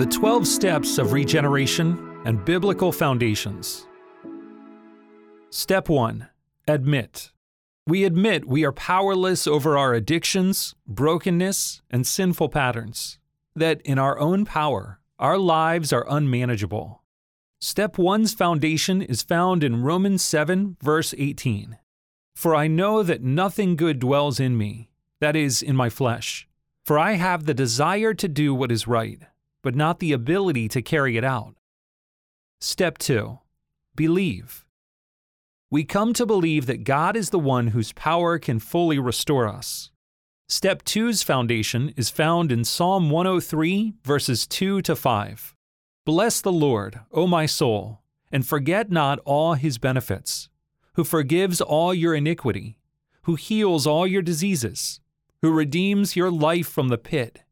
The 12 Steps of Regeneration and Biblical Foundations. Step 1 Admit. We admit we are powerless over our addictions, brokenness, and sinful patterns, that in our own power, our lives are unmanageable. Step 1's foundation is found in Romans 7, verse 18. For I know that nothing good dwells in me, that is, in my flesh. For I have the desire to do what is right, but not the ability to carry it out. Step 2 Believe. We come to believe that God is the one whose power can fully restore us. Step 2's foundation is found in Psalm 103, verses 2 to 5. Bless the Lord, O my soul, and forget not all his benefits, who forgives all your iniquity, who heals all your diseases, who redeems your life from the pit,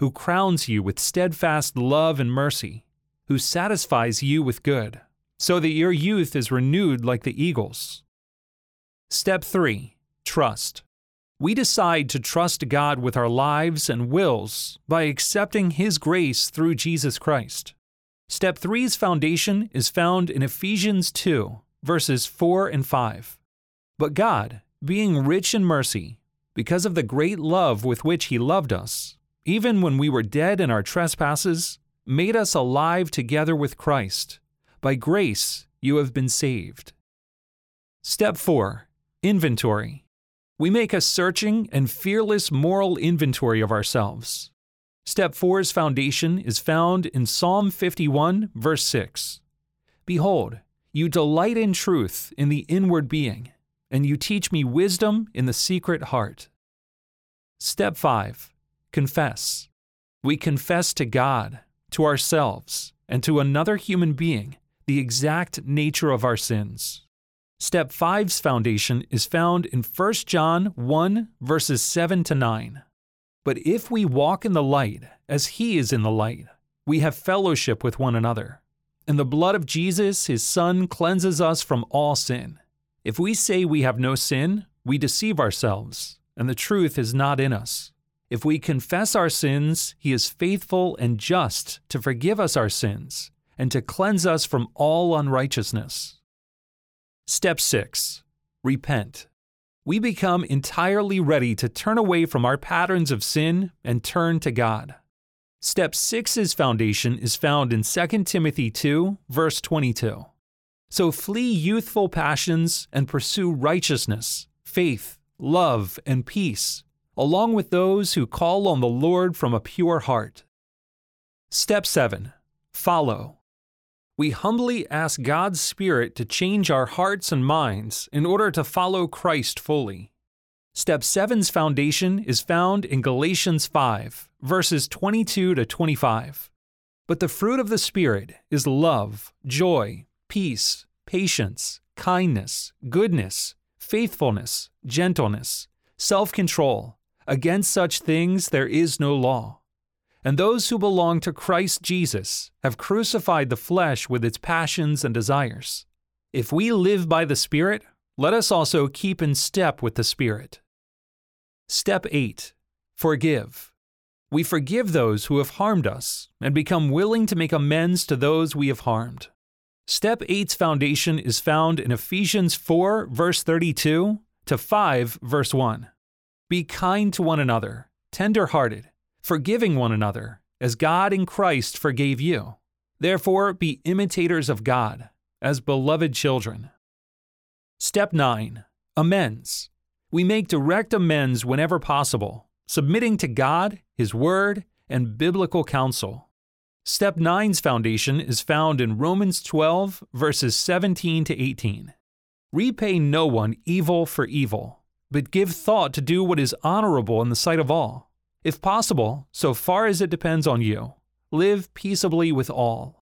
who crowns you with steadfast love and mercy, who satisfies you with good so that your youth is renewed like the eagles. Step 3 Trust. We decide to trust God with our lives and wills by accepting His grace through Jesus Christ. Step 3's foundation is found in Ephesians 2, verses 4 and 5. But God, being rich in mercy, because of the great love with which He loved us, even when we were dead in our trespasses, made us alive together with Christ. By grace, you have been saved. Step 4 Inventory. We make a searching and fearless moral inventory of ourselves. Step 4's foundation is found in Psalm 51, verse 6. Behold, you delight in truth in the inward being, and you teach me wisdom in the secret heart. Step 5 Confess. We confess to God, to ourselves, and to another human being the exact nature of our sins. Step 5's foundation is found in 1 John 1, verses 7 to 9. But if we walk in the light, as he is in the light, we have fellowship with one another. And the blood of Jesus, his Son, cleanses us from all sin. If we say we have no sin, we deceive ourselves, and the truth is not in us. If we confess our sins, he is faithful and just to forgive us our sins and to cleanse us from all unrighteousness. Step 6 Repent. We become entirely ready to turn away from our patterns of sin and turn to God. Step 6's foundation is found in 2 Timothy 2, verse 22. So flee youthful passions and pursue righteousness, faith, love, and peace, along with those who call on the Lord from a pure heart. Step 7 Follow we humbly ask God's Spirit to change our hearts and minds in order to follow Christ fully. Step 7's foundation is found in Galatians 5, verses 22 to 25. But the fruit of the Spirit is love, joy, peace, patience, kindness, goodness, faithfulness, gentleness, self control. Against such things there is no law. And those who belong to Christ Jesus have crucified the flesh with its passions and desires. If we live by the Spirit, let us also keep in step with the Spirit. Step 8 Forgive. We forgive those who have harmed us and become willing to make amends to those we have harmed. Step 8's foundation is found in Ephesians 4, verse 32 to 5, verse 1. Be kind to one another, tender hearted forgiving one another, as God in Christ forgave you. Therefore, be imitators of God, as beloved children. Step 9 Amends. We make direct amends whenever possible, submitting to God, His Word, and biblical counsel. Step 9's foundation is found in Romans 12, verses 17 to 18. Repay no one evil for evil, but give thought to do what is honorable in the sight of all. If possible, so far as it depends on you, live peaceably with all.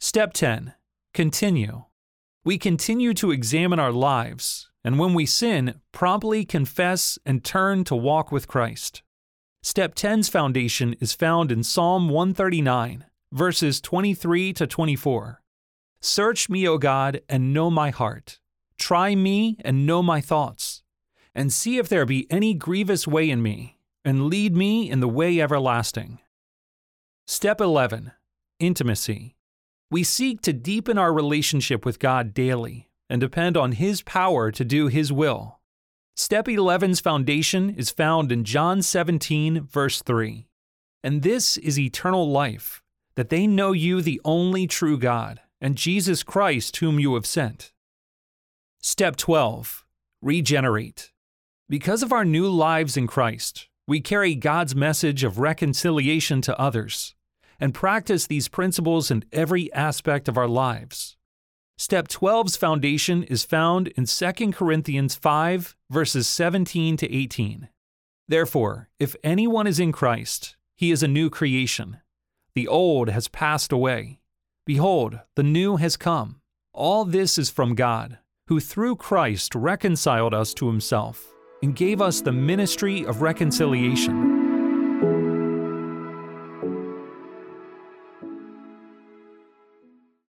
Step 10 Continue. We continue to examine our lives, and when we sin, promptly confess and turn to walk with Christ. Step 10's foundation is found in Psalm 139, verses 23 to 24. Search me, O God, and know my heart. Try me and know my thoughts, and see if there be any grievous way in me and lead me in the way everlasting. Step 11 Intimacy. We seek to deepen our relationship with God daily and depend on His power to do His will. Step 11's foundation is found in John 17, verse 3. And this is eternal life, that they know you, the only true God, and Jesus Christ, whom you have sent. Step 12 Regenerate. Because of our new lives in Christ, we carry God's message of reconciliation to others and practice these principles in every aspect of our lives. Step 12's foundation is found in 2 Corinthians 5, verses 17 to 18. Therefore, if anyone is in Christ, he is a new creation. The old has passed away. Behold, the new has come. All this is from God, who through Christ reconciled us to himself and gave us the ministry of reconciliation